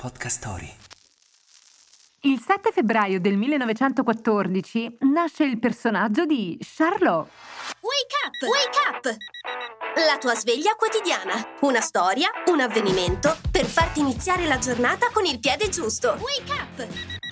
Podcast Story. Il 7 febbraio del 1914 nasce il personaggio di Charlot. Wake up! Wake up! La tua sveglia quotidiana. Una storia, un avvenimento per farti iniziare la giornata con il piede giusto. Wake up!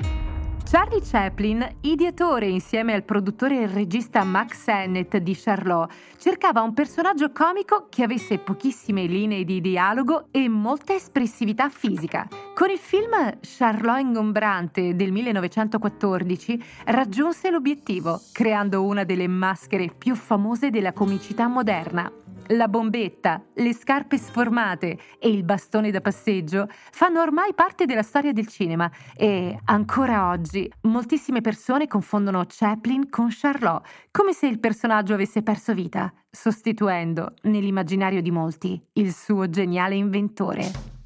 Charlie Chaplin, ideatore insieme al produttore e regista Max Sennett di Charlot, cercava un personaggio comico che avesse pochissime linee di dialogo e molta espressività fisica. Con il film Charlot ingombrante del 1914 raggiunse l'obiettivo, creando una delle maschere più famose della comicità moderna. La bombetta, le scarpe sformate e il bastone da passeggio fanno ormai parte della storia del cinema e ancora oggi moltissime persone confondono Chaplin con Charlot, come se il personaggio avesse perso vita, sostituendo nell'immaginario di molti il suo geniale inventore.